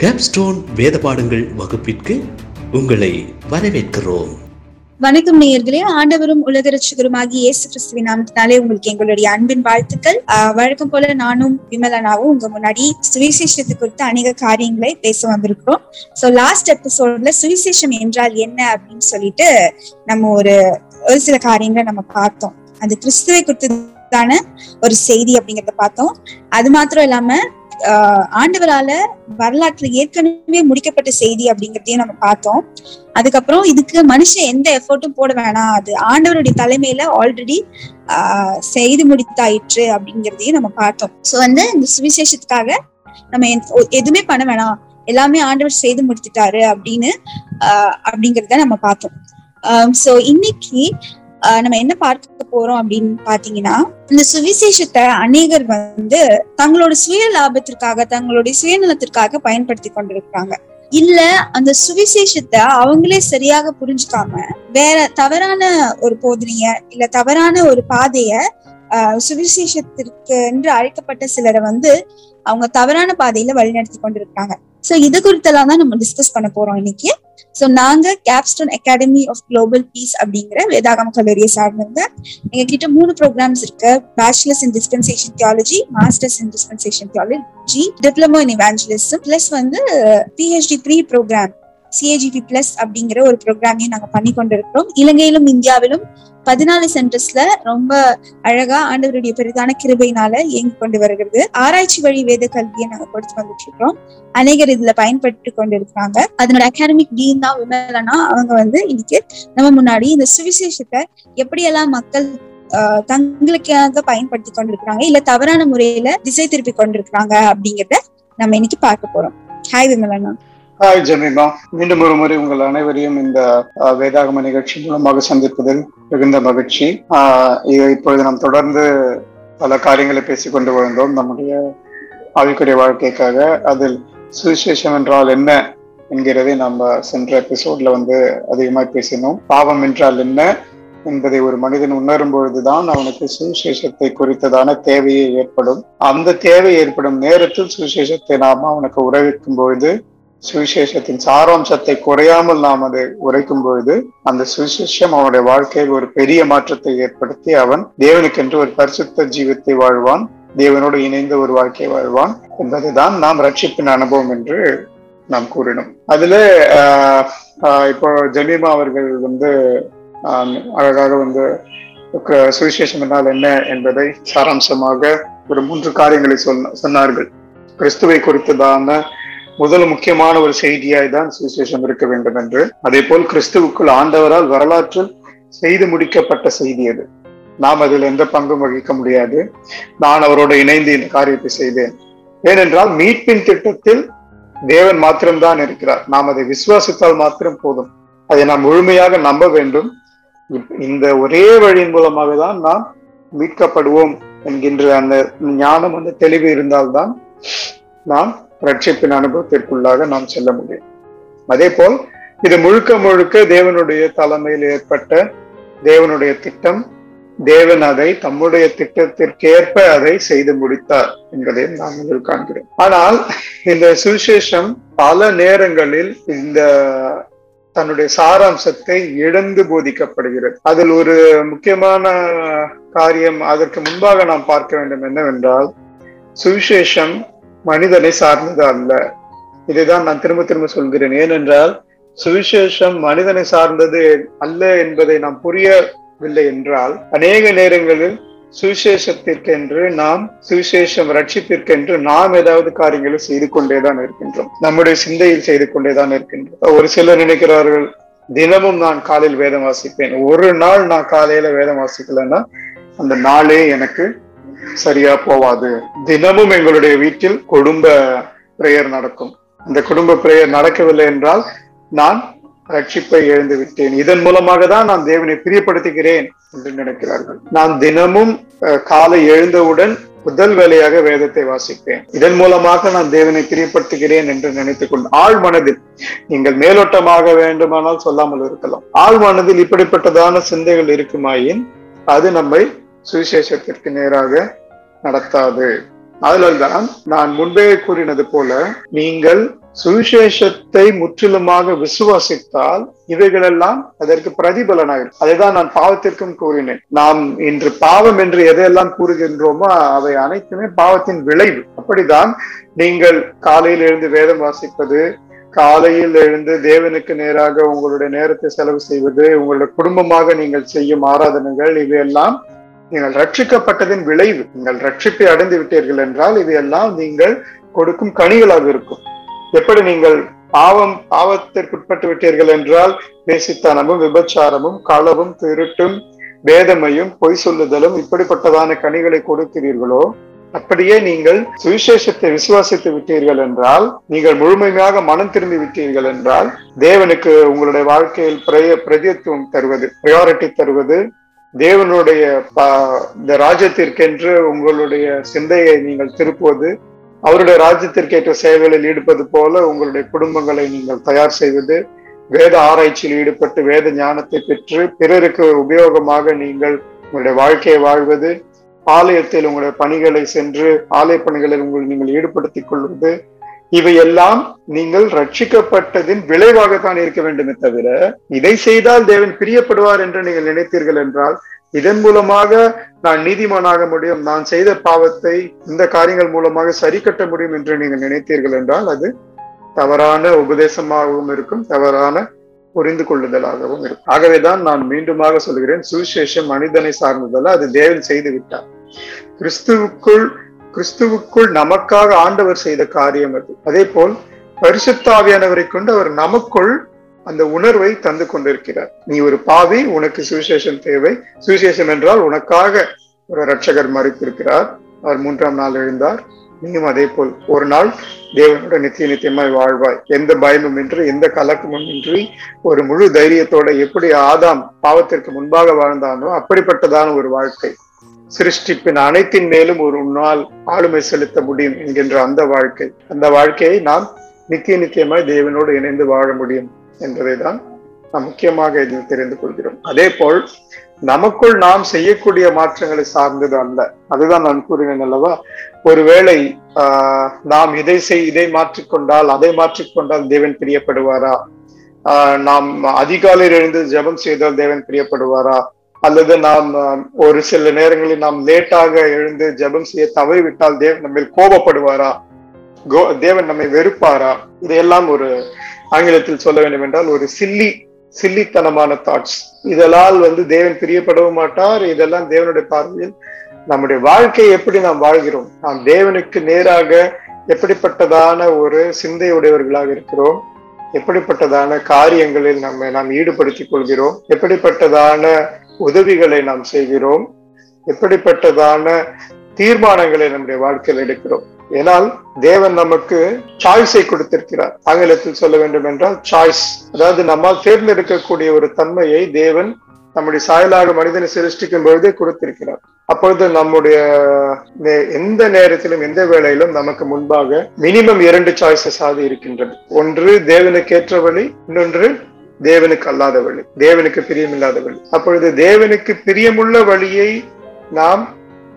Capstone வேத பாடங்கள் வகுப்பிற்கு உங்களை வரவேற்கிறோம். வணக்கம் நேயர்களே ஆண்டவரும் உலக ரட்சகருமாகி இயேசு கிறிஸ்துவின் நாமத்தினாலே உங்களுக்கு எங்களுடைய அன்பின் வாழ்த்துக்கள். வழக்கம் போல நானும் விமலனாவும் உங்க முன்னாடி சுவிசேஷத்தை குறித்து அநேக காரியங்களை பேச வந்திருக்கிறோம். சோ லாஸ்ட் எபிசோட்ல சுவிசேஷம் என்றால் என்ன அப்படின்னு சொல்லிட்டு நம்ம ஒரு ஒரு சில காரியங்களை நம்ம பார்த்தோம். அது கிறிஸ்துவை குறித்துதான ஒரு செய்தி அப்படிங்கறத பார்த்தோம். அது மாத்திரம் இல்லாம ஆண்டவரால வரலாற்றுல ஏற்கனவே முடிக்கப்பட்ட செய்தி அப்படிங்கறதையும் நம்ம பார்த்தோம். அதுக்கப்புறம் இதுக்கு மனுஷன் எந்த எஃபர்ட்டும் போட வேணாம். அது ஆண்டவருடைய தலைமையில ஆல்ரெடி ஆஹ் செய்து முடித்தாயிற்று அப்படிங்கிறதையும் நம்ம பார்த்தோம். சோ வந்து இந்த சுவிசேஷத்துக்காக நம்ம எதுவுமே பண்ண வேணாம். எல்லாமே ஆண்டவர் செய்து முடித்துட்டாரு அப்படின்னு ஆஹ் அப்படிங்கறத நம்ம பார்த்தோம். சோ இன்னைக்கு நம்ம என்ன பார்க்க போறோம் அப்படின்னு பாத்தீங்கன்னா இந்த சுவிசேஷத்தை அநேகர் வந்து தங்களோட சுய லாபத்திற்காக தங்களுடைய சுயநலத்திற்காக பயன்படுத்தி கொண்டிருக்கிறாங்க. இல்ல அந்த சுவிசேஷத்தை அவங்களே சரியாக புரிஞ்சுக்காம வேற தவறான ஒரு போதனைய இல்ல தவறான ஒரு பாதைய ஆஹ் சுவிசேஷத்திற்கு என்று அழைக்கப்பட்ட சிலரை வந்து அவங்க தவறான பாதையில வழிநடத்தி கொண்டிருக்காங்க சோ இது குறித்தெல்லாம் தான் நம்ம டிஸ்கஸ் பண்ண போறோம் இன்னைக்கு. சோ நாங்க Capstone Academy of Global Peace அப்படிங்கிற வேதாகம கல்லூரியை சார்ந்தவங்க எங்க கிட்ட மூணு ப்ரோக்ராம்ஸ் இருக்கு. Bachelors in dispensation theology masters in dispensation theology diploma in evangelism plus வந்து PhD pre programme CAGP plus அப்படிங்கிற ஒரு ப்ரோக்ராமையும் நாங்க பண்ணி கொண்டிருக்கிறோம் இலங்கையிலும் இந்தியாவிலும் பதினாலு சென்டர்ஸ்ல ரொம்ப அழகா ஆண்டவருடைய பெரிதான கிருபையினால இயங்கி கொண்டு வருகிறது. ஆராய்ச்சி வழி வேத கல்வியை நாங்க கொடுத்து வந்துட்டு இருக்கிறோம் அநேகர் இதுல பயன்பட்டு கொண்டு இருக்கிறாங்க அதனோட அகாடமிக் டீன் தான் விமலனா அவங்க வந்து இன்னைக்கு நம்ம முன்னாடி இந்த சுவிசேஷத்தை எப்படியெல்லாம் மக்கள் ஆஹ் தங்களுக்காக பயன்படுத்தி கொண்டிருக்கிறாங்க இல்ல தவறான முறையில திசை திருப்பி கொண்டிருக்கிறாங்க அப்படிங்கறத நம்ம இன்னைக்கு பார்க்க போறோம். ஹாய் விமலனா. ஹாய் ஜமீமா மீண்டும் ஒரு முறை உங்கள் அனைவரையும் இந்த வேதாகம நிகழ்ச்சி மூலமாக சந்திப்பதில் மிகுந்த மகிழ்ச்சி. ஆஹ், இப்பொழுது நாம் தொடர்ந்து பல காரியங்களை பேசிக்கொண்டு வந்தோம். நம்முடைய ஆவிக்குரிய வாழ்க்கைக்காக. அதில் சுவிசேஷம் என்றால் என்ன என்கிறதை நம்ம சென்ற எபிசோட்ல வந்து அதிகமாக பேசினோம். பாவம் என்றால் என்ன என்பதை ஒரு மனிதன் உணரும் பொழுதுதான் அவனுக்கு சுவிசேஷத்தை குறித்ததான தேவையே ஏற்படும். அந்த தேவை ஏற்படும் நேரத்தில் சுவிசேஷத்தை நாம் அவனுக்கு உறவிக்கும் பொழுது சுவிசேஷத்தின் சாராம்சத்தை குறையாமல் நாம் அதை உரைக்கும் பொழுது அந்த சுவிசேஷம் அவனுடைய வாழ்க்கையில் ஒரு பெரிய மாற்றத்தை ஏற்படுத்தி அவன் தேவனுக்கென்று ஒரு பரிசுத்த ஜீவத்தை வாழ்வான் தேவனோடு இணைந்த ஒரு வாழ்க்கையை வாழ்வான் என்பதுதான் நாம் ரட்சிப்பின் அனுபவம் என்று நாம் கூறினோம். அதுல ஆஹ், ஆஹ், இப்போ ஜமீமா அவர்கள் வந்து அழகாக வந்து க- சுவிசேஷம் என்றால் என்ன என்பதை சாராம்சமாக ஒரு மூன்று காரியங்களை சொன்ன சொன்னார்கள். கிறிஸ்துவை குறித்ததான முதல் முக்கியமான ஒரு செய்தியாய் தான் சுவிசேஷம் இருக்க வேண்டும் என்று. அதே போல் கிறிஸ்துவுக்குள் ஆண்டவரால் வரலாற்றில் செய்து முடிக்கப்பட்ட செய்தி அது. நாம் அதில் எந்த பங்கும் வகிக்க முடியாது. நான் அவரோடு இணைந்து இந்த காரியத்தை செய்தேன். ஏனென்றால் மீட்பின் திட்டத்தில் தேவன் மாத்திரம்தான் இருக்கிறார். நாம் அதை விசுவாசித்தால் மாத்திரம் போதும். அதை நாம் முழுமையாக நம்ப வேண்டும். இந்த ஒரே வழியின் மூலமாக தான் நாம் மீட்கப்படுவோம் என்கின்ற அந்த ஞானம் அந்த தெளிவு இருந்தால்தான் நாம் ரட்சிப்பின் அனுபவத்திற்குள்ளாக நாம் செல்ல முடியும். அதே போல் இது முழுக்க முழுக்க தேவனுடைய தலைமையில் ஏற்பட்ட தேவனுடைய திட்டம் தேவன் அதை தம்முடைய திட்டத்திற்கேற்ப அதை செய்து முடித்தார் என்பதையும் நாம் இதில் காண்கிறோம். ஆனால் இந்த சுவிசேஷம் பல நேரங்களில் இந்த தன்னுடைய சாராம்சத்தை இழந்து போதிக்கப்படுகிறது. அதில் ஒரு முக்கியமான காரியம் அதற்கு முன்பாக நாம் பார்க்க வேண்டும் என்னவென்றால் சுவிசேஷம் மனிதனை சார்ந்தது அல்ல. இதைதான் நான் திரும்ப திரும்ப சொல்கிறேன். ஏனென்றால் சுவிசேஷம் மனிதனை சார்ந்தது அல்ல என்பதை நாம் புரியவில்லை என்றால் அநேக நேரங்களில் சுவிசேஷத்திற்கென்று நாம் சுவிசேஷம் ரட்சிப்பிற்கென்று நாம் ஏதாவது காரியங்களை செய்து கொண்டேதான் இருக்கின்றோம். நம்முடைய சிந்தையில் செய்து கொண்டேதான் இருக்கின்றோம். ஒரு சிலர் நினைக்கிறார்கள் தினமும் நான் காலையில் வேதம் வாசிப்பேன். ஒரு நாள் நான் காலையில வேதம் வாசிக்கலன்னா அந்த நாளே எனக்கு சரியா போவாது. தினமும் எங்களுடைய வீட்டில் குடும்ப பிரேயர் நடக்கும். அந்த குடும்ப பிரேயர் நடக்கவில்லை என்றால் நான் ரட்சிப்பை எழுந்து விட்டேன். இதன் மூலமாக தான் நான் தேவனை பிரியப்படுத்துகிறேன் என்று நினைக்கிறார்கள். நான் தினமும் காலை எழுந்தவுடன் முதல் வேலையாக வேதத்தை வாசிப்பேன். இதன் மூலமாக நான் தேவனை பிரியப்படுத்துகிறேன் என்று நினைத்துக் கொண்டு ஆழ் மனதில் நீங்கள் மேலோட்டமாக வேண்டுமானால் சொல்லாமல் இருக்கலாம். ஆழ் மனதில் இப்படிப்பட்டதான சிந்தைகள் இருக்குமாயின் அது நம்மை சுவிசேஷத்திற்கு நேராக நடத்தாது. அதனால்தான் நான் முன்பே கூறினது போல நீங்கள் சுவிசேஷத்தை முற்றிலுமாக விசுவாசித்தால் இவைகளெல்லாம் அதற்கு பிரதிபலனாகும் அதைதான் நான் பாவத்திற்கும் கூறினேன். நாம் இன்று பாவம் என்று எதையெல்லாம் கூறுகின்றோமோ அவை அனைத்துமே பாவத்தின் விளைவு. அப்படிதான் நீங்கள் காலையில் எழுந்து வேதம் வாசிப்பது காலையில் எழுந்து தேவனுக்கு நேராக உங்களுடைய நேரத்தை செலவு செய்வது உங்களுடைய குடும்பமாக நீங்கள் செய்யும் ஆராதனைகள் இவையெல்லாம் நீங்கள் ரட்சிக்கப்பட்டதின் விளைவு நீங்கள் ரட்சிப்பை அடைந்து விட்டீர்கள் என்றால் இவையெல்லாம் நீங்கள் கொடுக்கும் கனிகளாக இருக்கும். எப்படி நீங்கள் பாவம் பாவத்திற்குட்பட்டு விட்டீர்கள் என்றால் பேசித்தனமும் விபச்சாரமும் களவும் திருட்டும் வேதமையும் பொய் சொல்லுதலும் இப்படிப்பட்டதான கனிகளை கொடுக்கிறீர்களோ அப்படியே நீங்கள் சுவிசேஷத்தை விசுவாசித்து விட்டீர்கள் என்றால் நீங்கள் முழுமையாக மனம் திரும்பி விட்டீர்கள் என்றால் தேவனுக்கு உங்களுடைய வாழ்க்கையில் பிரய பிரதியத்துவம் தருவது பிரையாரிட்டி தருவது தேவனுடைய இந்த ராஜ்யத்திற்கென்று உங்களுடைய சிந்தையை நீங்கள் திருப்புவது அவருடைய ராஜ்யத்திற்கேற்ற சேவைகளில் ஈடுபது போல உங்களுடைய குடும்பங்களை நீங்கள் தயார் செய்வது வேத ஆராய்ச்சியில் ஈடுபட்டு வேத ஞானத்தை பெற்று பிறருக்கு உபயோகமாக நீங்கள் உங்களுடைய வாழ்க்கையை வாழ்வது ஆலயத்தில் உங்களுடைய பணிகளை சென்று ஆலய பணிகளில் உங்களை நீங்கள் ஈடுபடுத்திக் கொள்வது இவையெல்லாம் நீங்கள் ரட்சிக்கப்பட்டதின் விளைவாகத்தான் இருக்க வேண்டுமே தவிர இதை செய்தால் தேவன் பிரியப்படுவார் என்று நீங்கள் நினைத்தீர்கள் என்றால் இதன் மூலமாக நான் நீதிமானாக முடியும் நான் செய்த பாவத்தை இந்த காரியங்கள் மூலமாக சரி கட்ட முடியும் என்று நீங்கள் நினைத்தீர்கள் என்றால் அது தவறான உபதேசமாகவும் இருக்கும் தவறான புரிந்து கொள்ளுதலாகவும் இருக்கும். ஆகவேதான் நான் மீண்டுமாக சொல்கிறேன் சுவிசேஷம் மனிதனை சார்ந்ததல்ல அது தேவன் செய்து விட்டார். கிறிஸ்துவுக்குள் கிறிஸ்துவுக்குள் நமக்காக ஆண்டவர் செய்த காரியம் அது. அதே போல் பரிசுத்தாவியானவரை கொண்டு அவர் நமக்குள் அந்த உணர்வை தந்து கொண்டிருக்கிறார். நீ ஒரு பாவி உனக்கு சுவிசேஷம் தேவை. சுவிசேஷம் என்றால் உனக்காக ஒரு ரட்சகர் மறைத்திருக்கிறார் அவர் மூன்றாம் நாள் எழுந்தார். நீயும் அதே போல் ஒரு நாள் தேவனோட நித்திய நித்தியமாய் வாழ்வாய். எந்த பயமும் இன்றி எந்த கலக்கமும் இன்றி ஒரு முழு தைரியத்தோட எப்படி ஆதாம் பாவத்திற்கு முன்பாக வாழ்ந்தானோ அப்படிப்பட்டதான ஒரு வாழ்க்கை. சிருஷ்டிப்பின் அனைத்தின் மேலும் ஒரு நாள் ஆளுமை செலுத்த முடியும் என்கின்ற அந்த வாழ்க்கை. அந்த வாழ்க்கையை நாம் நித்திய நித்தியமாய் தேவனோடு இணைந்து வாழ முடியும் என்பதை தான் நாம் முக்கியமாக இதில் தெரிந்து கொள்கிறோம். அதே போல் நமக்குள் நாம் செய்யக்கூடிய மாற்றங்களை சார்ந்தது அல்ல. அதுதான் நான் கூறினேன் அல்லவா? ஒருவேளை ஆஹ் நாம் இதை செய் இதை மாற்றிக்கொண்டால் அதை மாற்றிக்கொண்டால் தேவன் பிரியப்படுவாரா? ஆஹ் நாம் அதிகாலையில் எழுந்து ஜெபம் செய்தால் தேவன் பிரியப்படுவாரா? அல்லது நாம் ஒரு சில நேரங்களில் நாம் லேட்டாக எழுந்து ஜெபம் செய்ய தவறிவிட்டால் தேவன் நம்ம கோபப்படுவாரா? கோ தேவன் நம்மை வெறுப்பாரா? இதையெல்லாம் ஒரு ஆங்கிலத்தில் சொல்ல வேண்டும் என்றால் ஒரு சில்லி சில்லித்தனமான தாட்ஸ் இதெல்லாம் வந்து தேவன் பிரியப்படவும் மாட்டார். இதெல்லாம் தேவனுடைய பார்வையில் நம்முடைய வாழ்க்கையை எப்படி நாம் வாழ்கிறோம்? நாம் தேவனுக்கு நேராக எப்படிப்பட்டதான ஒரு சிந்தையுடையவர்களாக இருக்கிறோம்? எப்படிப்பட்டதான காரியங்களில் நம்ம நாம் ஈடுபடுத்திக் கொள்கிறோம்? எப்படிப்பட்டதான உதவிகளை நாம் செய்கிறோம். எப்படிப்பட்டதான தீர்மானங்களை நம்முடைய வாழ்க்கையில் எடுக்கிறோம். ஏனால் தேவன் நமக்கு சாய்ஸை கொடுத்திருக்கிறார். ஆங்கிலத்தில் சொல்ல வேண்டும் என்றால் சாய்ஸ் அதாவது நம்மால் தேர்ந்தெடுக்கக்கூடிய ஒரு தன்மையை தேவன் நம்முடைய சாயலாக மனிதனை சிருஷ்டிக்கும் பொழுதே கொடுத்திருக்கிறார். அப்பொழுது நம்முடைய எந்த நேரத்திலும் எந்த வேளையிலும் நமக்கு முன்பாக மினிமம் இரண்டு சாய்ஸஸ் ஆக இருக்கின்றது ஒன்று தேவனுக்கு ஏற்ற வழி. இன்னொன்று தேவனுக்கு அல்லாத வழி தேவனுக்கு பிரியமில்லாத வழி. அப்பொழுது தேவனுக்கு பிரியமுள்ள வழியை நாம்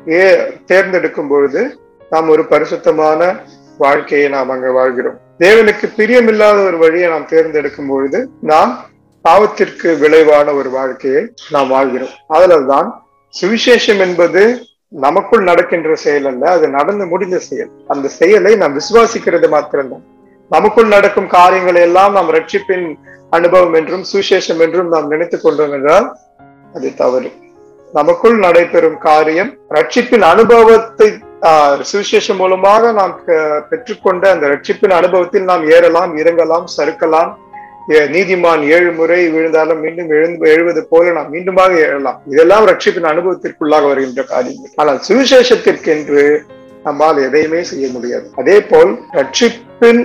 ஏ தேர்ந்தெடுக்கும் பொழுது நாம் ஒரு பரிசுத்தமான வாழ்க்கையை நாம் அங்க வாழ்கிறோம். தேவனுக்கு பிரியமில்லாத ஒரு வழியை நாம் தேர்ந்தெடுக்கும் பொழுது நாம் பாவத்திற்கு விளைவான ஒரு வாழ்க்கையை நாம் வாழ்கிறோம். அதனால்தான் சுவிசேஷம் என்பது நமக்குள் நடக்கின்ற செயல் அல்ல அது நடந்து முடிந்த செயல். அந்த செயலை நாம் விசுவாசிக்கிறது மாத்திரம்தான். நமக்குள் நடக்கும் காரியங்களை எல்லாம் நாம் ரட்சிப்பின் அனுபவம் என்றும் சுவிசேஷம் என்றும் நாம் நினைத்துக் கொண்டோம் என்றால் அது தவறு. நமக்குள் நடைபெறும் காரியம் ரட்சிப்பின் அனுபவத்தை சுவிசேஷம் மூலமாக நாம் பெற்றுக்கொண்ட அந்த ரட்சிப்பின் அனுபவத்தில் நாம் ஏறலாம் இறங்கலாம் சறுக்கலாம். நீதிமான் ஏழு முறை விழுந்தாலும் மீண்டும் எழுந்து எழுவது போல நாம் மீண்டுமாக எழலாம் இதெல்லாம் ரட்சிப்பின் அனுபவத்திற்குள்ளாக வருகின்ற காரியங்கள். ஆனால் சுவிசேஷத்திற்கென்று நம்மால் எதையுமே செய்ய முடியாது. அதே போல் ரட்சிப்பின்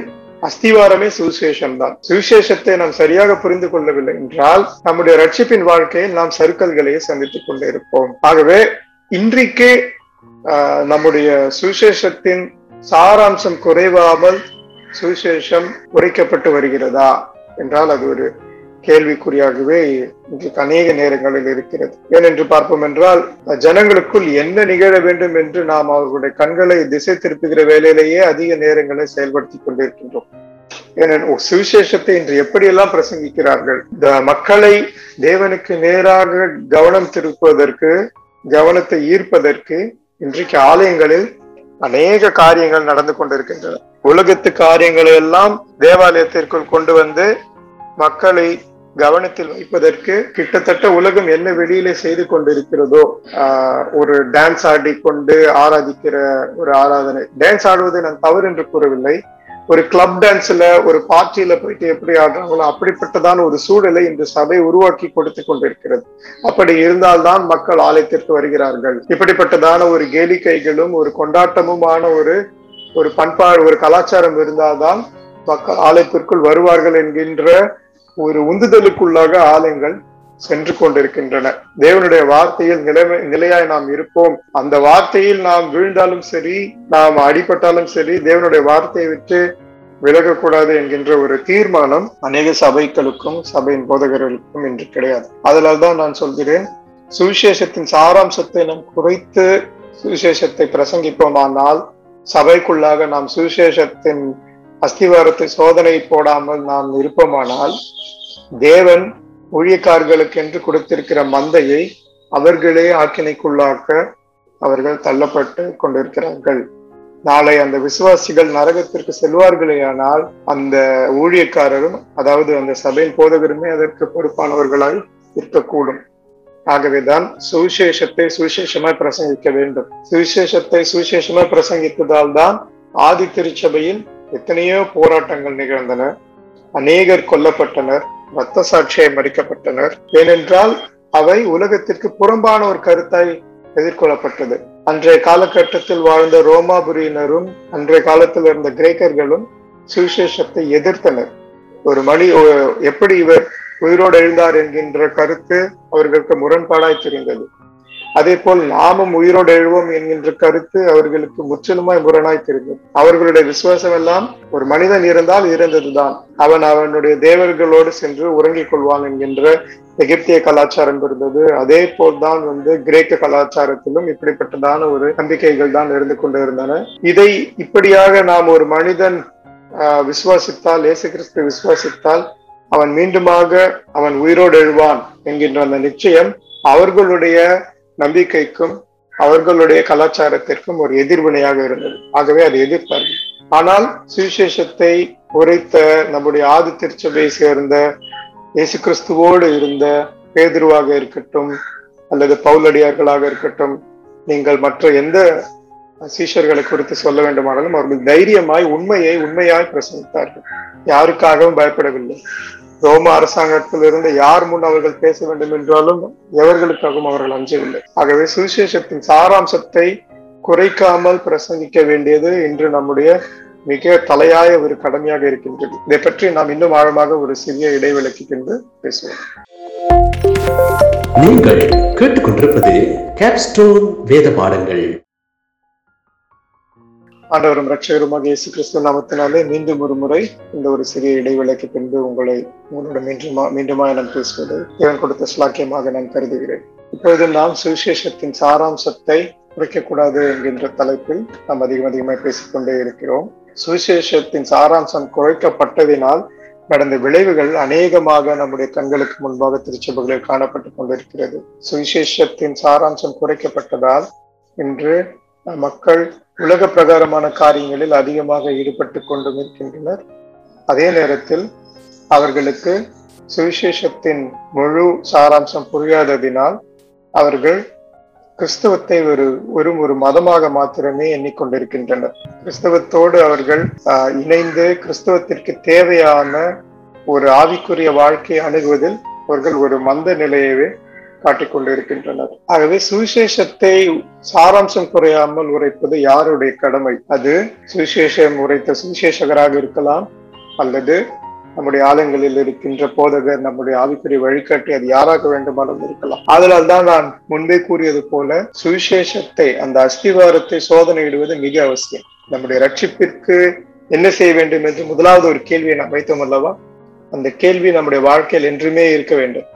அஸ்திவாரமே சுவிசேஷம் தான் சுவிசேஷத்தை நாம் சரியாக புரிந்து கொள்ளவில்லை என்றால் நம்முடைய ரட்சிப்பின் வாழ்க்கையில் நாம் சருக்கல்களையே சந்தித்துக் கொண்டே இருப்போம். ஆகவே இன்றைக்கே நம்முடைய சுவிசேஷத்தின் சாராம்சம் குறைவாமல் சுவிசேஷம் உரைக்கப்பட்டு வருகிறதா? என்றால் அது ஒரு கேள்விக்குறியாகவே இன்றைக்கு அநேக நேரங்களில் இருக்கிறது. ஏனென்று பார்ப்போம் என்றால் ஜனங்களுக்குள் என்ன நிகழ வேண்டும் என்று நாம் அவர்களுடைய கண்களை திசை திருப்புகிற வேலையிலேயே அதிக நேரங்களை செயல்படுத்தி கொண்டிருக்கின்றோம். ஏனெனில் சுவிசேஷத்தை இன்று எப்படியெல்லாம் பிரசங்கிக்கிறார்கள்? இந்த மக்களை தேவனுக்கு நேராக கவனம் திருப்புவதற்கு கவனத்தை ஈர்ப்பதற்கு இன்றைக்கு ஆலயங்களில் அநேக காரியங்கள் நடந்து கொண்டிருக்கின்றன. உலகத்து காரியங்களை எல்லாம் தேவாலயத்திற்குள் கொண்டு வந்து மக்களை கவனத்தில் வைப்பதற்கு கிட்டத்தட்ட உலகம் என்ன வெளியில செய்து கொண்டிருக்கிறதோ ஒரு டான்ஸ் ஆடி கொண்டு ஆராதிக்கிற ஒரு ஆராதனை. டான்ஸ் ஆடுவதை நான் தவறு என்று கூறவில்லை. ஒரு கிளப் டான்ஸ்ல ஒரு பார்ட்டியில போயிட்டு எப்படி ஆடுறாங்களோ அப்படிப்பட்டதான ஒரு சூழலை இந்த சபை உருவாக்கி கொடுத்து கொண்டிருக்கிறது. அப்படி இருந்தால்தான் மக்கள் ஆலயத்திற்கு வருகிறார்கள். இப்படிப்பட்டதான ஒரு கேலிக்கைகளும் ஒரு கொண்டாட்டமுமான ஒரு ஒரு பண்பாடு ஒரு கலாச்சாரம் இருந்தால்தான் மக்கள் ஆலயத்திற்குள் வருவார்கள் என்கின்ற ஒரு உந்துதலுக்குள்ளாக ஆலயங்கள் சென்று கொண்டிருக்கின்றன. தேவனுடைய வார்த்தையில் நிலைமை நிலையாய் நாம் இருப்போம். அந்த வார்த்தையில் நாம் வீழ்ந்தாலும் சரி நாம் அடிபட்டாலும் சரி தேவனுடைய வார்த்தையை விட்டு விலகக்கூடாது என்கின்ற ஒரு தீர்மானம் அநேக சபைகளுக்கும் சபையின் போதகர்களுக்கும் இன்று கிடையாது. அதனால்தான் நான் சொல்கிறேன் சுவிசேஷத்தின் சாராம்சத்தை நாம் குறைத்து சுவிசேஷத்தை பிரசங்கிப்போமானால் சபைக்குள்ளாக நாம் சுவிசேஷத்தின் அஸ்திவாரத்தை சோதனை போடாமல் நாம் இருப்போமானால் தேவன் ஊழியக்காரர்களுக்கென்று கொடுத்திருக்கிற மந்தையை அவர்களே ஆக்கினைக்குள்ளாக்க அவர்கள் தள்ளப்பட்டு கொண்டிருக்கிறார்கள். நாளை அந்த விசுவாசிகள் நரகத்திற்கு செல்வார்களேயானால் அந்த ஊழியக்காரரும் அதாவது அந்த சபையின் போதகருமே அதற்கு பொறுப்பானவர்களாய் இருக்கக்கூடும். ஆகவேதான் சுவிசேஷத்தை சுவிசேஷமாய் பிரசங்கிக்க வேண்டும். சுவிசேஷத்தை சுவிசேஷமாய் பிரசங்கித்ததால் தான் ஆதி திருச்சபையில் எத்தனையோ போராட்டங்கள் நிகழ்ந்தன. அநேகர் கொல்லப்பட்டனர் ரத்த சாட்சியை மறிக்கப்பட்டனர். ஏனென்றால் அவை உலகத்திற்கு புறம்பான ஒரு கருத்தாய் எதிர்கொள்ளப்பட்டது. அன்றைய காலகட்டத்தில் வாழ்ந்த ரோமாபுரியினரும் அன்றைய காலத்தில் இருந்த கிரேக்கர்களும் சுவிசேஷத்தை எதிர்த்தனர். ஒரு மணி எப்படி இவர் உயிரோடு எழுந்தார் என்கின்ற கருத்து அவர்களுக்கு முரண்பாடாய் தெரிந்தது. அதே போல் நாமும் உயிரோடு எழுவோம் என்கின்ற கருத்து அவர்களுக்கு முற்றிலுமாய் முரணாய் தெரிந்தது. அவர்களுடைய விசுவாசம் எல்லாம் ஒரு மனிதன் இருந்தால் இருந்ததுதான். அவன் அவனுடைய தேவர்களோடு சென்று உறங்கிக் கொள்வான் என்கின்ற எகிப்திய கலாச்சாரம் இருந்தது. அதே போல்தான் வந்து கிரேக்க கலாச்சாரத்திலும் இப்படிப்பட்டதான ஒரு நம்பிக்கைகள் தான் இருந்து கொண்டு இருந்தன இதை இப்படியாக நாம் ஒரு மனிதன் விசுவாசித்தால் இயேசு கிறிஸ்து விசுவாசித்தால் அவன் மீண்டுமாக அவன் உயிரோடு எழுவான் என்கின்ற அந்த நிச்சயம் அவர்களுடைய நம்பிக்கைக்கும் அவர்களுடைய கலாச்சாரத்திற்கும் ஒரு எதிர்வினையாக இருந்தது. ஆகவே அதை எதிர்த்தார்கள் ஆனால் சுவிசேஷத்தை உரைத்த நம்முடைய ஆதி திருச்சபையை சேர்ந்த இயேசு கிறிஸ்துவோடு இருந்த பேதுருவாக இருக்கட்டும் அல்லது பவுலடியார்களாக இருக்கட்டும் நீங்கள் மற்ற எந்த சீஷர்களை குறித்து சொல்ல வேண்டுமானாலும் அவர்கள் தைரியமாய் உண்மையை உண்மையாய் பிரசங்கித்தார்கள். யாருக்காகவும் பயப்படவில்லை. ரோம அரசாங்கத்திலிருந்து யார் முன் அவர்கள் பேச வேண்டும் என்றாலும் எவர்களுக்காகவும் அவர்கள் அஞ்சவில்லை. ஆகவே சுவிசேஷத்தின் சாராம்சத்தை குறைக்காமல் பிரசங்கிக்க வேண்டியது இன்று நம்முடைய மிக தலையாய ஒரு கடமையாக இருக்கின்றது. இதை பற்றி நாம் இன்னும் ஆழமாக ஒரு சிறிய இடைவெளிக்கு பின்பு பேசுவோம். நீங்கள் கேட்டுக்கொண்டிருப்பது கேப்ஸ்டோன் வேத பாடங்கள். ஆண்டவரும் ரட்சகருமாக இயேசு கிறிஸ்துவ நாமத்தினாலே மீண்டும் ஒரு முறை இந்த ஒரு சிறிய இடைவேளைக்கு பின்பு உங்களை உங்களோட மீண்டுமா மீண்டுமா நான் பேசுவது தேவன் கொடுத்த ஸ்லாக்கியமாக நான் கருதுகிறேன். இப்பொழுது நாம் சுவிசேஷத்தின் சாராம்சத்தை குறைக்கக்கூடாது என்கின்ற தலைப்பில் நாம் அதிகம் அதிகமாக பேசிக்கொண்டே இருக்கிறோம். சுவிசேஷத்தின் சாராம்சம் குறைக்கப்பட்டதினால் நடந்த விளைவுகள் அநேகமாக நம்முடைய கண்களுக்கு முன்பாக திருச்சபைகளில் காணப்பட்டு கொண்டிருக்கிறது. சுவிசேஷத்தின் சாராம்சம் குறைக்கப்பட்டதால் இன்று மக்கள் உலக பிரகாரமான காரியங்களில் அதிகமாக ஈடுபட்டு கொண்டும் இருக்கின்றனர் அதே நேரத்தில் அவர்களுக்கு சுவிசேஷத்தின் முழு சாராம்சம் புரியாததினால் அவர்கள் கிறிஸ்தவத்தை ஒரு ஒரு ஒரு மதமாக மாத்திரமே எண்ணிக்கொண்டிருக்கின்றனர். கிறிஸ்தவத்தோடு அவர்கள் இணைந்து கிறிஸ்தவத்திற்கு தேவையான ஒரு ஆவிக்குரிய வாழ்க்கையை அணுகுவதில் அவர்கள் ஒரு மந்த நிலையவே காட்டிக்கொண்டிருக்கின்றனர். ஆகவே சுவிசேஷத்தை சாராம்சம் குறையாமல் உரைப்பது யாருடைய கடமை? அது சுவிசேஷம் உரைத்த சுவிசேஷகராக இருக்கலாம் அல்லது நம்முடைய ஆலயங்களில் இருக்கின்ற போதகர் நம்முடைய ஆவிக்குரிய வழிகாட்டி அது யாராக வேண்டுமானாலும் இருக்கலாம். அதனால் தான் நான் முன்பே கூறியது போல சுவிசேஷத்தை அந்த அஸ்திவாரத்தை சோதனையிடுவது மிக அவசியம். நம்முடைய ரட்சிப்பிற்கு என்ன செய்ய வேண்டும் என்று முதலாவது ஒரு கேள்வியை நாம் வைத்தோம் அல்லவா? அந்த கேள்வி நம்முடைய வாழ்க்கையில் என்றுமே இருக்க வேண்டும்.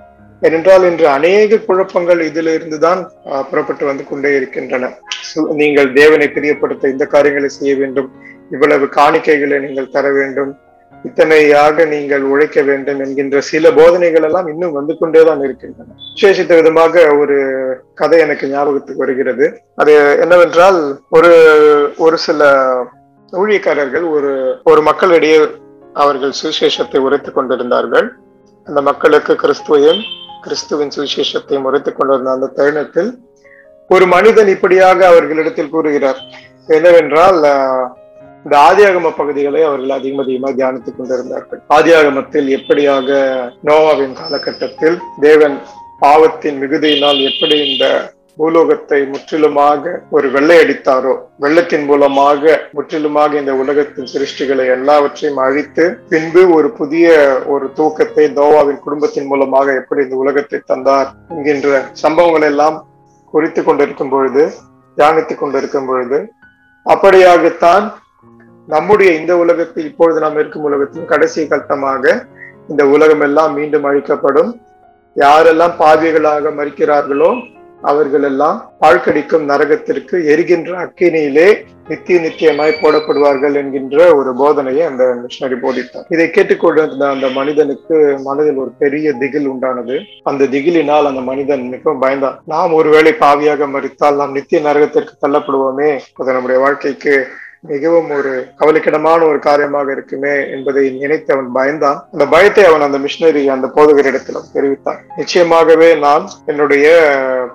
ஏனென்றால் இன்று அநேக குழப்பங்கள் இதிலிருந்துதான் புறப்பட்டு வந்து கொண்டே இருக்கின்றன. நீங்கள் தேவனை பிரியப்படுத்த இந்த காரியங்களை செய்ய வேண்டும். இவ்வளவு காணிக்கைகளை நீங்கள் தர வேண்டும். இத்தனையாக நீங்கள் உழைக்க வேண்டும் என்கின்ற சில போதனைகள் எல்லாம் இன்னும் வந்து கொண்டேதான் இருக்கின்றன. விசேஷித்த விதமாக ஒரு கதை எனக்கு ஞாபகத்துக்கு வருகிறது. அது என்னவென்றால் ஒரு ஒரு சில ஊழியக்காரர்கள் ஒரு ஒரு மக்களிடையே அவர்கள் சுவிசேஷத்தை உரைத்துக் கொண்டிருந்தார்கள். அந்த மக்களுக்கு கிறிஸ்துவையும் கிறிஸ்துவின் சுவிசேஷத்தையும் உரைத்துக் கொண்டிருந்த அந்த தருணத்தில். ஒரு மனிதன் இப்படியாக அவர்களிடத்தில் கூறுகிறார். என்னவென்றால் இந்த ஆதியாகம பகுதிகளை அவர்கள் அதிகம் அதிகமாக தியானித்துக் கொண்டிருந்தார்கள். ஆதியாகமத்தில் எப்படியாக நோவாவின் காலகட்டத்தில் தேவன் பாவத்தின் மிகுதியினால் எப்படி இந்த பூலோகத்தை முற்றிலுமாக ஒரு வெள்ளை அடித்தாரோ வெள்ளத்தின் மூலமாக முற்றிலுமாக இந்த உலகத்தின் சிருஷ்டிகளை எல்லாவற்றையும் அழித்து பின்பு ஒரு புதிய ஒரு தூக்கத்தை நோவாவின் குடும்பத்தின் மூலமாக எப்படி இந்த உலகத்தை தந்தார் என்கின்ற சம்பவங்களை எல்லாம் குறித்து கொண்டிருக்கும் பொழுது தியானித்துக் கொண்டிருக்கும் பொழுது அப்படியாகத்தான் நம்முடைய இந்த உலகத்தில் இப்பொழுது நாம் இருக்கும் உலகத்தின் கடைசி கட்டமாக இந்த உலகம் எல்லாம் மீண்டும் அழிக்கப்படும். யாரெல்லாம் பாவிகளாக மறிக்கிறார்களோ அவர்கள் எல்லாம் நரகத்திற்கு எரிகின்ற அக்கினியிலே நித்திய நித்தியமாய் போடப்படுவார்கள் என்கின்ற ஒரு போதனையை அந்த மிஷனரி போதித்தார். இதை கேட்டுக்கொண்டிருந்த அந்த மனிதனுக்கு மனதில் ஒரு பெரிய திகில் உண்டானது. அந்த திகிலினால் அந்த மனிதன் மிகவும் பயந்தான். நாம் ஒருவேளை பாவியாக மறித்தால் நாம் நித்திய நரகத்திற்கு தள்ளப்படுவோமே. அது நம்முடைய வாழ்க்கைக்கு மிகவும் ஒரு கவலைக்கிடமான ஒரு காரியமாக இருக்குமே என்பதை நினைத்து அவன் பயந்தான். அந்த பயத்தை அவன் அந்த மிஷினரி அந்த போதகரிடத்திலும் தெரிவித்தான். நிச்சயமாகவே நான் என்னுடைய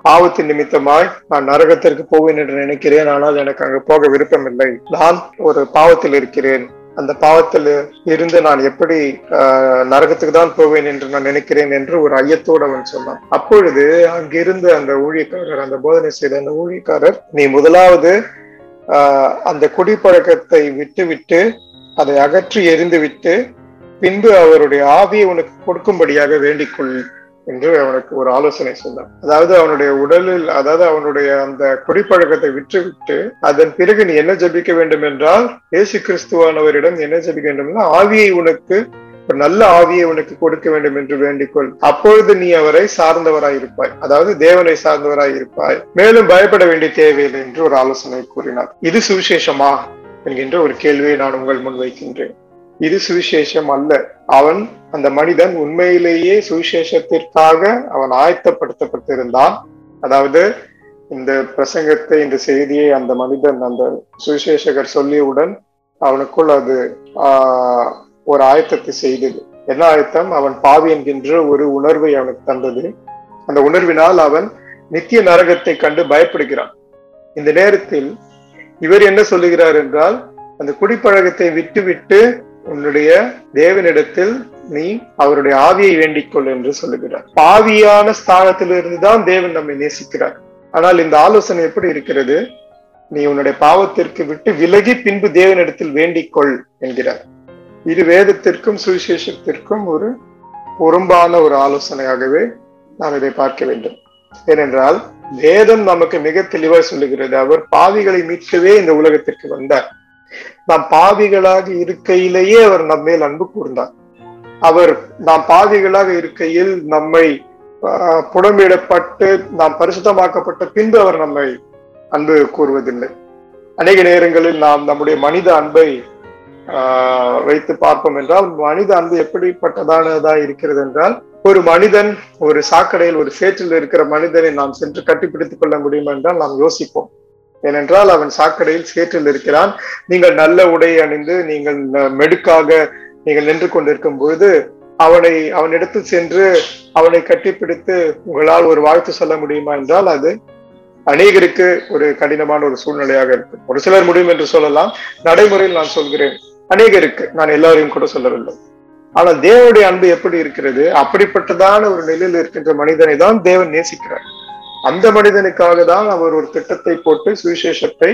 பாவத்தின் நிமித்தமாய் நான் நரகத்திற்கு போவேன் என்று நினைக்கிறேன். ஆனால் எனக்கு அங்கு போக விருப்பமில்லை. நான் ஒரு பாவத்தில் இருக்கிறேன். அந்த பாவத்தில் இருந்து நான் எப்படி ஆஹ், நரகத்துக்கு தான் போவேன் என்று நான் நினைக்கிறேன் என்று ஒரு ஐயத்தோடு அவன் சொன்னான். அப்பொழுது அங்கிருந்த அந்த ஊழியக்காரர் அந்த போதனை செய்த அந்த ஊழியக்காரர் நீ முதலாவது அந்த குடிப்பழக்கத்தை விட்டுவிட்டு அதை அகற்றி எரிந்துவிட்டு பின்பு அவருடைய ஆவியை உனக்கு கொடுக்கும்படியாக வேண்டிக்கொள் என்று அவனுக்கு ஒரு ஆலோசனை சொன்னார் அதாவது அவனுடைய உடலில் அதாவது அவனுடைய அந்த குடிப்பழக்கத்தை விற்றுவிட்டு அதன் பிறகு நீ என்ன ஜபிக்க வேண்டும் என்றால் இயேசு கிறிஸ்துவானவரிடம் என்ன ஜெபிக்க வேண்டும் ஆவியை உனக்கு ஒரு நல்ல ஆவியை உனக்கு கொடுக்க வேண்டும் என்று வேண்டிக்கொள். அப்பொழுது நீ அவரை சார்ந்தவராய் இருப்பாய் அதாவது தேவனை சார்ந்தவராய் இருப்பாய் மேலும் பயப்பட வேண்டிய தேவையில்லை என்று ஒரு ஆலோசனை கூறினார். இது சுவிசேஷமா? என்கின்ற ஒரு கேள்வியை நான் உங்கள் முன் வைக்கின்றேன். இது சுவிசேஷம் அல்ல. அவன் அந்த மனிதன் உண்மையிலேயே சுவிசேஷத்திற்காக அவன் ஆயத்தப்படுத்தப்பட்டிருந்தான். அதாவது இந்த பிரசங்கத்தை இந்த செய்தியை அந்த மனிதன் அந்த சுவிசேஷகர் சொல்லியவுடன் அவனுக்குள் அது ஆஹ் ஒரு ஆயத்தத்தை செய்தது. என்ன ஆயத்தம்? அவன் பாவி என்கின்ற ஒரு உணர்வை அவனுக்கு தந்தது. அந்த உணர்வினால் அவன் நித்திய நரகத்தை கண்டு பயப்படுகிறான். இந்த நேரத்தில் இவர் என்ன சொல்லுகிறார் என்றால் அந்த குடிப்பழக்கத்தை விட்டுவிட்டு உன்னுடைய தேவனிடத்தில் நீ அவருடைய ஆவியை வேண்டிக்கொள் என்று சொல்லுகிறார். பாவியான ஸ்தானத்திலிருந்து தான் தேவன் நம்மை நேசிக்கிறார். ஆனால் இந்த ஆலோசனை எப்படி இருக்கிறது? நீ உன்னுடைய பாவத்திற்கு விட்டு விலகி பின்பு தேவனிடத்தில் வேண்டிக்கொள் என்கிறார். இது வேதத்திற்கும் சுவிசேஷத்திற்கும் ஒரு பொரும்பான ஒரு ஆலோசனையாகவே நாம் இதை பார்க்க வேண்டும். ஏனென்றால் வேதம் நமக்கு மிக தெளிவாய் சொல்லுகிறது. அவர் பாவிகளை மீட்கவே இந்த உலகத்திற்கு வந்தார். நாம் பாவிகளாக இருக்கையிலேயே அவர் நம்மேல் அன்பு கூர்ந்தார். அவர் நாம் பாவிகளாக இருக்கையில் நம்மை புடமிடப்பட்டு நாம் பரிசுத்தமாக்கப்பட்ட பின்பு அவர் நம்மை அன்பு கூறுவதில்லை. அநேக நேரங்களில் நாம் நம்முடைய மனித அன்பை வைத்து பார்ப்போம் என்றால் மனித அன்பு எப்படிப்பட்டதானதா இருக்கிறது என்றால் ஒரு மனிதன் ஒரு சாக்கடையில் ஒரு சேற்றில் இருக்கிற மனிதனை நாம் சென்று கட்டிப்பிடித்துக் கொள்ள முடியும் என்றால் நாம் யோசிப்போம். ஏனென்றால் அவன் சாக்கடையில் சேற்றில் இருக்கிறான். நீங்கள் நல்ல உடை அணிந்து நீங்கள் மெடுக்காக நீங்கள் நின்று கொண்டிருக்கும் பொழுது அவனை அவனிடத்தில் சென்று அவனை கட்டிப்பிடித்து உங்களால் ஒரு வாழ்த்து சொல்ல முடியுமா என்றால் அது அநேகருக்கு ஒரு கடினமான ஒரு சூழ்நிலையாக இருக்கும். ஒரு சிலர் முடியும் என்று சொல்லலாம். நடைமுறையில் நான் சொல்கிறேன். அநேகருக்கு நான் எல்லாரையும் கூட சொல்லவில்லை. ஆனால் தேவனுடைய அன்பு எப்படி இருக்கிறது? அப்படிப்பட்டதான ஒரு நிலையில் இருக்கின்ற மனிதனை தான் தேவன் நேசிக்கிறார். அந்த மனிதனுக்காக தான் அவர் ஒரு திட்டத்தை போட்டு சுவிசேஷத்தை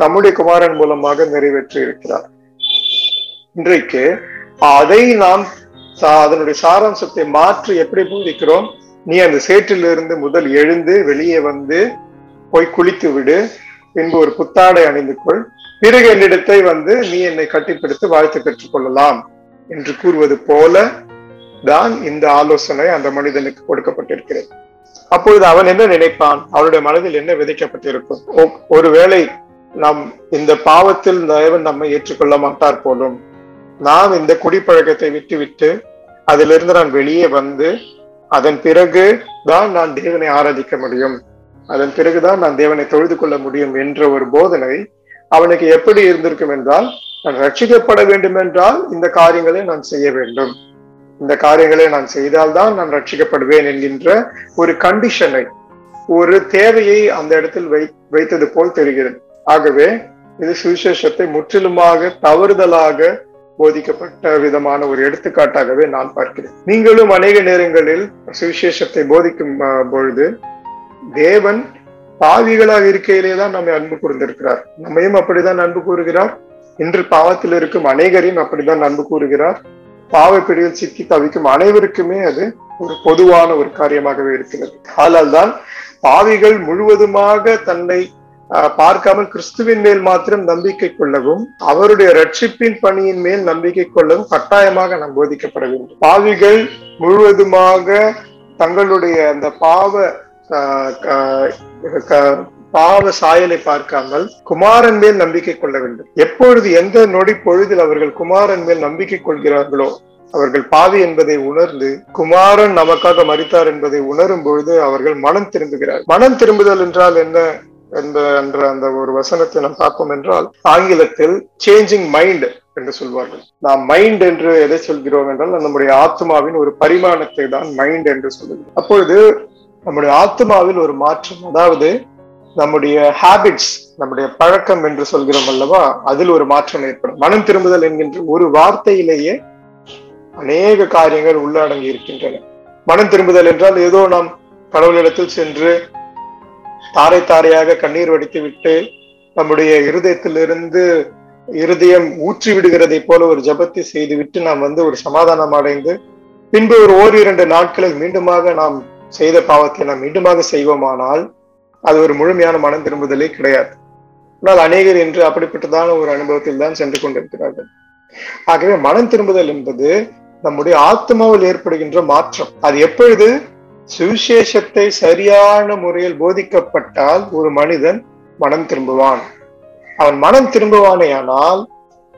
தம்முடைய குமாரன் மூலமாக நிறைவேற்றி இருக்கிறார். இன்றைக்கு அதை நாம் அதனுடைய சாராம்சத்தை மாற்றி எப்படி போதிக்கிறோம் நீ அந்த சேற்றிலிருந்து முதல் எழுந்து வெளியே வந்து போய் குளித்து விடு. பின்பு ஒரு புத்தாடை அணிந்து கொள். பிறகு என்னிடத்தை வந்து நீ என்னை கட்டிப்பிடித்து வாழ்த்து பெற்றுக் கொள்ளலாம் என்று கூறுவது போல தான் இந்த ஆலோசனை அந்த மனிதனுக்கு கொடுக்கப்பட்டிருக்கிறது. அப்பொழுது அவன் என்ன நினைப்பான்? அவனுடைய மனதில் என்ன விதைக்கப்பட்டிருக்கும்? ஒருவேளை நாம் இந்த பாவத்தில் தேவன் நம்மை ஏற்றுக்கொள்ள மாட்டார் போலும். நாம் இந்த குடிப்பழக்கத்தை விட்டுவிட்டு அதிலிருந்து நான் வெளியே வந்து அதன் பிறகு தான் நான் தேவனை ஆராதிக்க முடியும். அதன் பிறகுதான் நான் தேவனை தொழுது கொள்ள முடியும் என்ற ஒரு போதனை அவனுக்கு எப்படி இருந்திருக்கும் என்றால் நான் ரட்சிக்கப்பட வேண்டும் என்றால் இந்த காரியங்களை நான் செய்ய வேண்டும். இந்த காரியங்களை நான் செய்தால்தான் நான் ரட்சிக்கப்படுவேன் என்கின்ற ஒரு கண்டிஷனை ஒரு தேவையை அந்த இடத்தில் வை வைத்தது போல் தெரிகிறது. ஆகவே இது சுவிசேஷத்தை முற்றிலுமாக தவறுதலாக போதிக்கப்பட்ட விதமான ஒரு எடுத்துக்காட்டாகவே நான் பார்க்கிறேன். நீங்களும் அநேக நேரங்களில் சுவிசேஷத்தை போதிக்கும் பொழுது தேவன் பாவிகளாக இருக்கையிலே தான் நம்மை அன்பு கூர்ந்திருக்கிறார். நம்மையும் அப்படிதான் அன்பு கூறுகிறார். இன்று பாவத்தில் இருக்கும் அநேகரையும் அப்படிதான் அன்பு கூறுகிறார். பாவ பிடியில் சிக்கி தவிக்கும் அனைவருக்குமே அது ஒரு பொதுவான ஒரு காரியமாகவே இருக்கிறது. ஆனால் தான் பாவிகள் முழுவதுமாக தன்னை ஆஹ், பார்க்காமல் கிறிஸ்துவின் மேல் மாத்திரம் நம்பிக்கை கொள்ளவும் அவருடைய ரட்சிப்பின் பணியின் மேல் நம்பிக்கை கொள்ளவும் கட்டாயமாக நாம் போதிக்கப்பட வேண்டும். பாவிகள் முழுவதுமாக தங்களுடைய அந்த பாவ பாவ சாயலை பார்க்காமல் குமாரன் மேல் நம்பிக்கை கொள்ள வேண்டும். எப்பொழுது எந்த நொடி பொழுதில் அவர்கள் குமாரன் மேல் நம்பிக்கை கொள்கிறார்களோ அவர்கள் பாவி என்பதை உணர்ந்து குமாரன் நமக்காக மரித்தார் என்பதை உணரும் பொழுது அவர்கள் மனம் திரும்புகிறார். மனம் திரும்புதல் என்றால் என்ன என்ற என்ற அந்த ஒரு வசனத்தை நாம் பார்ப்போம் என்றால் ஆங்கிலத்தில் சேஞ்சிங் மைண்ட் என்று சொல்வார்கள். நாம் மைண்ட் என்று எதை சொல்கிறோம் என்றால் நம்முடைய ஆத்மாவின் ஒரு பரிமாணத்தை தான் மைண்ட் என்று சொல்லுகிறோம். அப்பொழுது நம்முடைய ஆத்மாவில் ஒரு மாற்றம். அதாவது நம்முடைய ஹாபிட்ஸ் நம்முடைய பழக்கம் என்று சொல்கிறோம் அல்லவா அதில் ஒரு மாற்றம் ஏற்படும். மனம் திரும்புதல் என்கின்ற ஒரு வார்த்தையிலேயே அநேக காரியங்கள் உள்ளடங்கி இருக்கின்றன. மனம் திரும்புதல் என்றால் ஏதோ நாம் கடவுளிடத்தில் சென்று தாரை தாரையாக கண்ணீர் வடித்து விட்டு நம்முடைய இருதயத்திலிருந்து இருதயம் ஊற்றி விடுகிறதை போல ஒரு ஜபத்தை செய்துவிட்டு நாம் வந்து ஒரு சமாதானம் அடைந்து பின்பு ஒரு ஓரிரண்டு நாட்களில் மீண்டுமாக நாம் செய்த பாவத்தை நாம் மீண்டுமாக செய்வோமானால் அது ஒரு முழுமையான மனம் திரும்புதலே கிடையாது. ஆனால் அநேகர் என்று அப்படிப்பட்டதான ஒரு அனுபவத்தில் தான் சென்று கொண்டிருக்கிறார்கள். ஆகவே மனம் திரும்புதல் என்பது நம்முடைய ஆத்மாவில் ஏற்படுகின்ற மாற்றம். அது எப்பொழுது? சுவிசேஷத்தை சரியான முறையில் போதிக்கப்பட்டால் ஒரு மனிதன் மனம் திரும்புவான். அவன் மனம் திரும்புவானேயானால்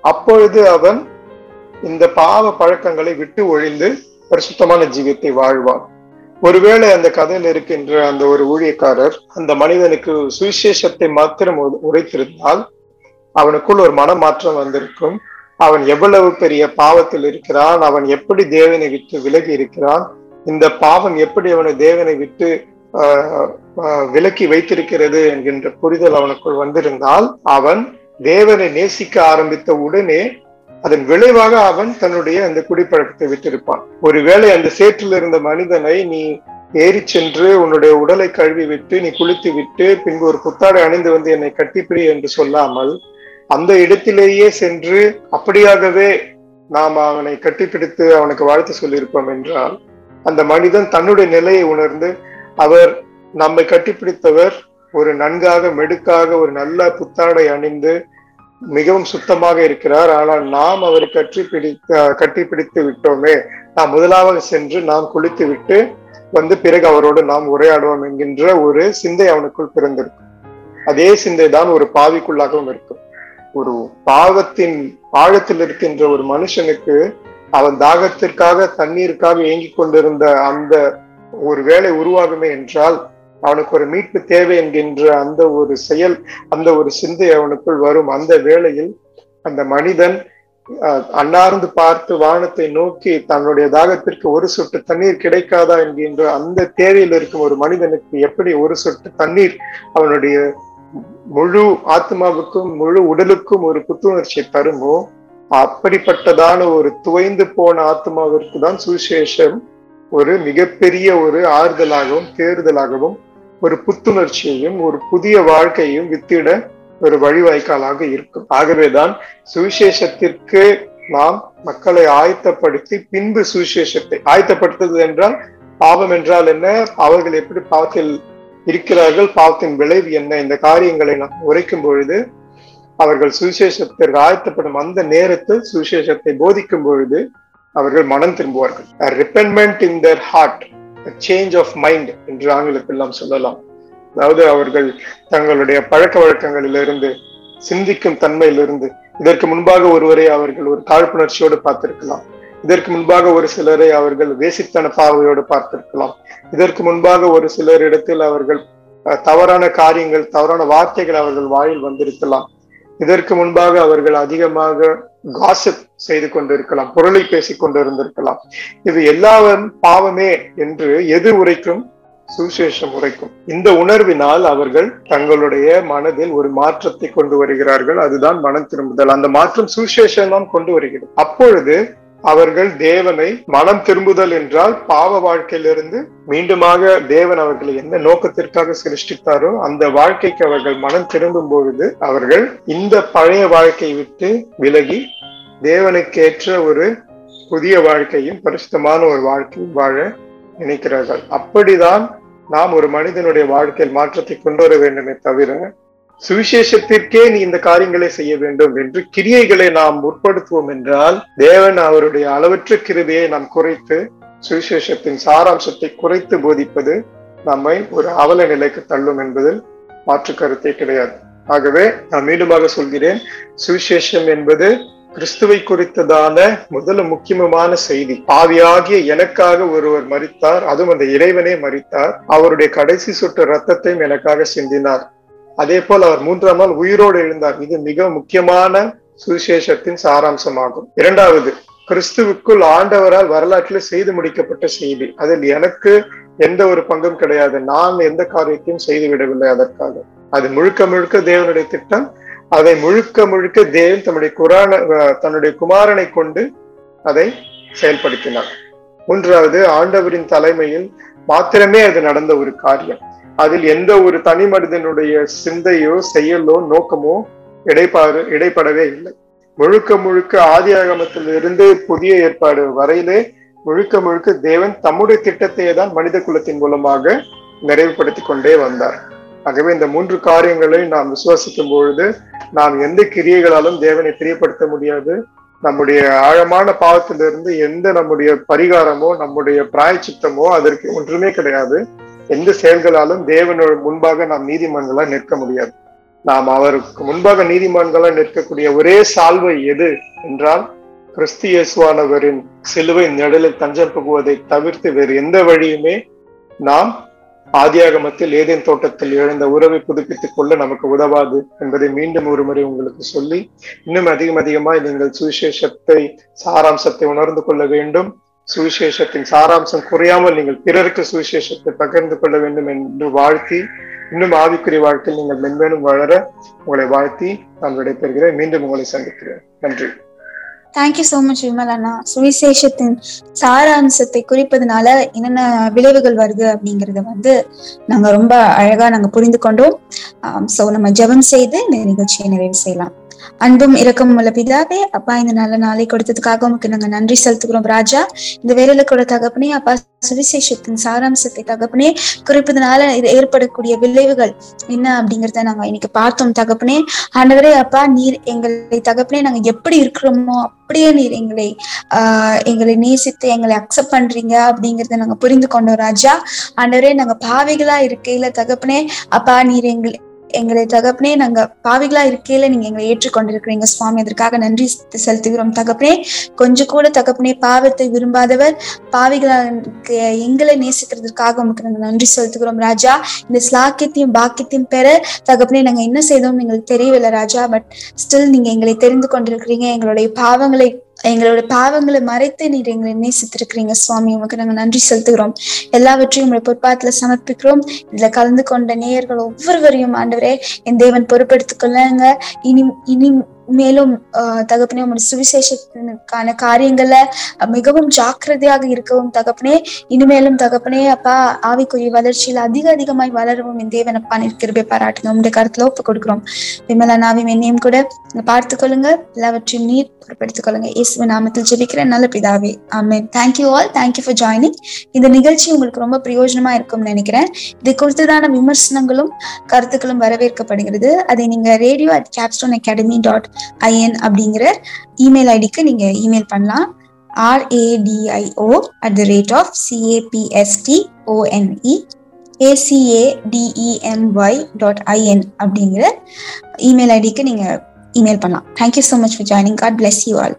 அப்பொழுது அவன் இந்த பாவ பழக்கங்களை விட்டு ஒழிந்து பரிசுத்தமான ஜீவியத்தை வாழ்வான். ஒருவேளை அந்த கதையில் இருக்கின்ற அந்த ஒரு ஊழியக்காரர் அந்த மனிதனுக்கு சுவிசேஷத்தை மாத்திரம் உ- உரைத்திருந்தால் அவனுக்குள் ஒரு மனமாற்றம் வந்திருக்கும். அவன் எவ்வளவு பெரிய பாவத்தில் இருக்கிறான் அவன் எப்படி தேவனை விட்டு விலகி இருக்கிறான் இந்த பாவம் எப்படி அவனை தேவனை விட்டு விலக்கி வைத்திருக்கிறது என்கின்ற புரிதல் அவனுக்குள் வந்திருந்தால் அவன் தேவனை நேசிக்க ஆரம்பித்த உடனே அதன் விளைவாக அவன் தன்னுடைய அந்த குடிப்பழக்கத்தை விட்டிருப்பான் ஒருவேளை அந்த சேற்றில் இருந்த மனிதனை நீ ஏறி சென்று உன்னுடைய உடலை கழுவி விட்டு நீ குளித்து விட்டு பின்பு ஒரு புத்தாடை அணிந்து வந்து என்னை கட்டிப்பிடி என்று சொல்லாமல் அந்த இடத்திலேயே சென்று அப்படியாகவே நாம் அவனை கட்டிப்பிடித்து அவனுக்கு வாழ்த்து சொல்லியிருப்போம் என்றால் அந்த மனிதன் தன்னுடைய நிலையை உணர்ந்து அவர் நம்மை கட்டிப்பிடித்தவர் ஒரு நன்காக மெடுக்காக ஒரு நல்ல புத்தாடை அணிந்து மிகவும் சுத்தமாக இருக்கிறார். ஆனால் நாம் அவரை கட்டி பிடித்து கட்டி பிடித்து விட்டோமே. நாம் முதலாவது சென்று நாம் குளித்து விட்டு வந்து பிறகு அவரோடு நாம் உரையாடுவோம் என்கின்ற ஒரு சிந்தை அவனுக்குள் பிறந்திருக்கும். அதே சிந்தை தான் ஒரு பாவிக்குள்ளாகவும் இருக்கும். ஒரு பாவத்தின் ஆழத்தில் இருக்கின்ற ஒரு மனுஷனுக்கு அவன் தாகத்திற்காக தண்ணீருக்காக ஏங்கி கொண்டிருந்த அந்த ஒரு வேலை உருவாகுமே என்றால் அவனுக்கு ஒரு மீட்பு தேவை என்கின்ற அந்த ஒரு செயல் அந்த ஒரு சிந்தை அவனுக்குள் வரும். அந்த வேளையில் அந்த மனிதன் அன்னார்ந்து பார்த்து வானத்தை நோக்கி தன்னுடைய தாகத்திற்கு ஒரு சொட்டு தண்ணீர் கிடைக்காதா என்கின்ற அந்த தேவையில் இருக்கும் ஒரு மனிதனுக்கு எப்படி ஒரு சொட்டு தண்ணீர் அவனுடைய முழு ஆத்மாவுக்கும் முழு உடலுக்கும் ஒரு புத்துணர்ச்சியை தருமோ அப்படிப்பட்டதான ஒரு துவைந்து போன ஆத்மாவிற்கு தான் சுவிசேஷம் ஒரு மிகப்பெரிய ஒரு ஆறுதலாகவும் தேறுதலாகவும் ஒரு புத்துணர்ச்சியையும் ஒரு புதிய வாழ்க்கையும் வித்திட ஒரு வழிவாய்க்காலாக இருக்கும். ஆகவேதான் சுவிசேஷத்திற்கு நாம் மக்களை ஆயத்தப்படுத்தி பின்பு சுவிசேஷத்தை ஆயத்தப்படுத்துவது என்றால் பாவம் என்றால் என்ன? அவர்கள் எப்படி பாவத்தில் இருக்கிறார்கள்? பாவத்தின் விளைவு என்ன? இந்த காரியங்களை நாம் உரைக்கும் பொழுது அவர்கள் சுவிசேஷத்திற்கு ஆயத்தப்படும் அந்த நேரத்தில் சுவிசேஷத்தை போதிக்கும் பொழுது அவர்கள் மனம் திரும்புவார்கள். Repentance in their heart change of mind என்று ஆங்கிலத்தில் நாம் சொல்லலாம். அதாவது அவர்கள் தங்களுடைய பழக்க வழக்கங்களிலிருந்து சிந்திக்கும் தன்மையிலிருந்து இதற்கு முன்பாக ஒருவரை அவர்கள் ஒரு காழ்ப்புணர்ச்சியோடு பார்த்திருக்கலாம். இதற்கு முன்பாக ஒரு சிலரை அவர்கள் வேசித்தன பாவையோடு பார்த்திருக்கலாம். இதற்கு முன்பாக ஒரு சிலர் இடத்தில் அவர்கள் தவறான காரியங்கள் தவறான வார்த்தைகள் அவர்கள் வாயில் வந்திருக்கலாம். இதற்கு முன்பாக அவர்கள் அதிகமாக காசிப் செய்து கொண்டிருக்கலாம் பொருளை பேசிக் கொண்டிருந்திருக்கலாம். இது எல்லாவும் பாவமே என்று எது உரைக்கும்? சுவிசேஷம் உரைக்கும். இந்த உணர்வினால் அவர்கள் தங்களுடைய மனதில் ஒரு மாற்றத்தை கொண்டு வருகிறார்கள். அதுதான் மனம் திரும்புதல். அந்த மாற்றம் சுவிசேஷம் தான் கொண்டு வருகிறது. அப்பொழுது அவர்கள் தேவனை மனம் திரும்புதல் என்றால் பாவ வாழ்க்கையிலிருந்து மீண்டுமாக தேவன் அவர்களை எந்த நோக்கத்திற்காக சிருஷ்டித்தாரோ அந்த வாழ்க்கைக்கு அவர்கள் மனம் திரும்பும் பொழுது அவர்கள் இந்த பழைய வாழ்க்கையை விட்டு விலகி தேவனுக்கேற்ற ஒரு புதிய வாழ்க்கையும் பரிசுத்தமான ஒரு வாழ்க்கையும் வாழ நினைக்கிறார்கள். அப்படிதான் நாம் ஒரு மனிதனுடைய வாழ்க்கையில் மாற்றத்தை கொண்டு வர வேண்டுமே தவிர சுவிசேஷத்திற்கே நீ இந்த காரியங்களை செய்ய வேண்டும் என்று கிரியைகளை நாம் முற்படுத்துவோம் என்றால் தேவன் அவருடைய அளவற்ற கிருபையை நாம் குறைத்து சுவிசேஷத்தின் சாராம்சத்தை குறைத்து போதிப்பது நம்மை ஒரு அவல நிலைக்கு தள்ளும் என்பதில் மாற்று கருத்தே கிடையாது. ஆகவே நான் மீண்டுமாக சொல்கிறேன் சுவிசேஷம் என்பது கிறிஸ்துவை குறித்ததான முதல் முக்கியமான செய்தி. பாவியாகிய எனக்காக ஒருவர் மறித்தார் அதுவும் அந்த இறைவனே மறித்தார் அவருடைய கடைசி சொட்டு ரத்தத்தையும் எனக்காக சிந்தினார். அதே போல் அவர் மூன்றாம் நாள் உயிரோடு எழுந்தார். இது மிக முக்கியமான சுவிசேஷத்தின் சாராம்சமாகும். இரண்டாவது கிறிஸ்துவுக்குள் ஆண்டவரால் வரலாற்றில் செய்து முடிக்கப்பட்ட செய்தி. அதில் எனக்கு எந்த ஒரு பங்கும் கிடையாது. நான் எந்த காரியத்தையும் செய்து விடவில்லை அதற்காக. அது முழுக்க முழுக்க தேவனுடைய திட்டம். அதை முழுக்க முழுக்க தேவன் தன்னுடைய குரான அஹ் தன்னுடைய குமாரனை கொண்டு அதை செயல்படுத்தினார். மூன்றாவது ஆண்டவரின் தலைமையில் மாத்திரமே அது நடந்த ஒரு காரியம். அதில் எந்த ஒரு தனி மனிதனுடைய சிந்தையோ செயலோ நோக்கமோ இடைப்பாறு இடைப்படவே இல்லை. முழுக்க முழுக்க ஆதி இருந்து புதிய ஏற்பாடு வரையிலே முழுக்க முழுக்க தேவன் தம்முடைய திட்டத்தையே தான் மனித குலத்தின் மூலமாக நிறைவுபடுத்தி கொண்டே வந்தார். ஆகவே இந்த மூன்று காரியங்களை நாம் விசுவாசிக்கும் பொழுது நாம் எந்த கிரியைகளாலும் தேவனை பிரியப்படுத்த முடியாது. நம்முடைய ஆழமான பாவத்திலிருந்து எந்த நம்முடைய பரிகாரமோ நம்முடைய பிராயச்சித்தமோ அதற்கு ஒன்றுமே கிடையாது. எந்த செயல்களாலும் தேவனோட முன்பாக நாம் நீதிமன்களா நிற்க முடியாது. நாம் அவருக்கு முன்பாக நீதிமான்களா நிற்கக்கூடிய ஒரே சால்வை எது என்றால் கிறிஸ்து இயேசுவானவரின் சிலுவை நிழலில் தஞ்சம் புகுவதை தவிர்த்து வேறு எந்த வழியுமே நாம் ஆதியாகமத்தில் ஏதேன் தோட்டத்தில் எழுந்த உறவை புதுப்பித்துக் கொள்ள நமக்கு உதவாது என்பதை மீண்டும் ஒரு முறை உங்களுக்கு சொல்லி இன்னும் அதிகம் அதிகமாய் நீங்கள் சுவிசேஷத்தை சாராம்சத்தை உணர்ந்து கொள்ள வேண்டும். சுவிசேஷத்தின் சாராம்சம் குறையாமல் நீங்கள் பிறருக்கு சுவிசேஷத்தை பகிர்ந்து கொள்ள வேண்டும் என்று வாழ்த்தி இன்னும் ஆவிக்குரிய வாழ்க்கையில் நீங்கள் மென்மேலும் வளர உங்களை வாழ்த்தி நான் விடைபெறுகிறேன். மீண்டும் உங்களை சந்திக்கிறேன். நன்றி. Thank you so much Vimal அண்ணா. சுவிசேஷத்தின் சாராம்சத்தை குறிப்பதனால என்னென்ன விளைவுகள் வருது அப்படிங்கறத வந்து நாங்க ரொம்ப அழகா நாங்க புரிந்து கொண்டோம். சோ நம்ம ஜெபம் செய்து இந்த நிகழ்ச்சியை நிறைவு செய்யலாம். அன்பும் இரக்கம் உள்ள பிதாவே அப்பா இந்த நல்ல நாளை கொடுத்ததுக்காக உமக்கு நாங்க நன்றி செலுத்துகிறோம் ராஜா. இந்த வேலையில கூட தகப்பனே அப்பா சுவிசேஷத்தின் சாராம்சத்தை தகப்பனே குறிப்பதனால இது ஏற்படக்கூடிய விளைவுகள் என்ன அப்படிங்கறத நாங்க இன்னைக்கு பார்த்தோம் தகப்பனே. ஆண்டவரே அப்பா நீர் எங்களை தகப்பனே நாங்க எப்படி இருக்கிறோமோ அப்படியே நீர் எங்களை ஆஹ் எங்களை நேசித்து எங்களை அக்செப்ட் பண்றீங்க அப்படிங்கறத நாங்க புரிந்து கொண்டோம் ராஜா. ஆண்டவரே நாங்க பாவைகளா இருக்கையில தகப்பனே அப்பா நீர் எங்களை எங்களை தகப்பனே நாங்க பாவிகளா இருக்கையில நீங்க எங்களை ஏற்றுக்கொண்டிருக்கிறீங்க. சுவாமி அதற்காக நன்றி செலுத்துகிறோம் தகப்பனே. கொஞ்சம் கூட தகப்பனே பாவத்தை விரும்பாதவர் பாவிகளா எங்களை நேசிக்கிறதுக்காக உங்களுக்கு நாங்க நன்றி செலுத்துகிறோம் ராஜா. இந்த ஸ்லாக்கியத்தையும் பாக்கியத்தையும் பெற தகப்பனே நாங்க என்ன செய்தோம் எங்களுக்கு தெரியவில்லை ராஜா. பட் ஸ்டில் நீங்க எங்களை தெரிந்து கொண்டிருக்கிறீங்க. எங்களுடைய பாவங்களை எங்களோட பாவங்களை மறைத்து நீர் எங்களை நேசித்திருக்கிறீங்க சுவாமி. உமக்கு நாங்க நன்றி செலுத்துகிறோம். எல்லாவற்றையும் உங்களை பொற்பாத்துல சமர்ப்பிக்கிறோம். இதுல கலந்து கொண்ட நேயர்கள் ஒவ்வொருவரையும் ஆண்டவரே என் தேவன் பொறுப்படுத்திக் கொள்ளுங்க. இனி இனி மேலும் தகப்பனே உங்களுடைய சுவிசேஷத்தினுக்கான காரியங்கள்ல மிகவும் ஜாக்கிரதையாக இருக்கவும் தகப்பனே இனிமேலும் தகப்பனே அப்பா ஆவிக்குரிய வளர்ச்சியில அதிக அதிகமாய் வளரவும் என் தேவன் அப்பா நிற்கிறபே பாராட்டுங்க. உங்களுடைய கருத்துல ஒப்பு கொடுக்கிறோம். விமலா நாவின் என்னையும் கூட பார்த்து கொள்ளுங்க. எல்லாவற்றையும் நீர் பொறுப்படுத்திக் கொள்ளுங்க. இயேசு நாமத்தில் ஜெபிக்கிறேன். நல்ல பிதாவே. ஆமே thank you all thank you for joining இந்த நிகழ்ச்சி உங்களுக்கு ரொம்ப பிரயோஜனமா இருக்கும்னு நினைக்கிறேன். இது குறித்ததான விமர்சனங்களும் கருத்துக்களும் வரவேற்கப்படுகிறது. அதை நீங்க radio at Capstone Academy dot IN அப்படிங்கிற இமெயில் ஐடிக்கு நீங்க இமெயில் பண்ணலாம். RADIO at the rate of CAPST ONE ACADEMY dot IN அப்படிங்கிற இமெயில் ஐடிக்கு நீங்க இமெயில் பண்ணலாம். Thank you so much for joining God bless you all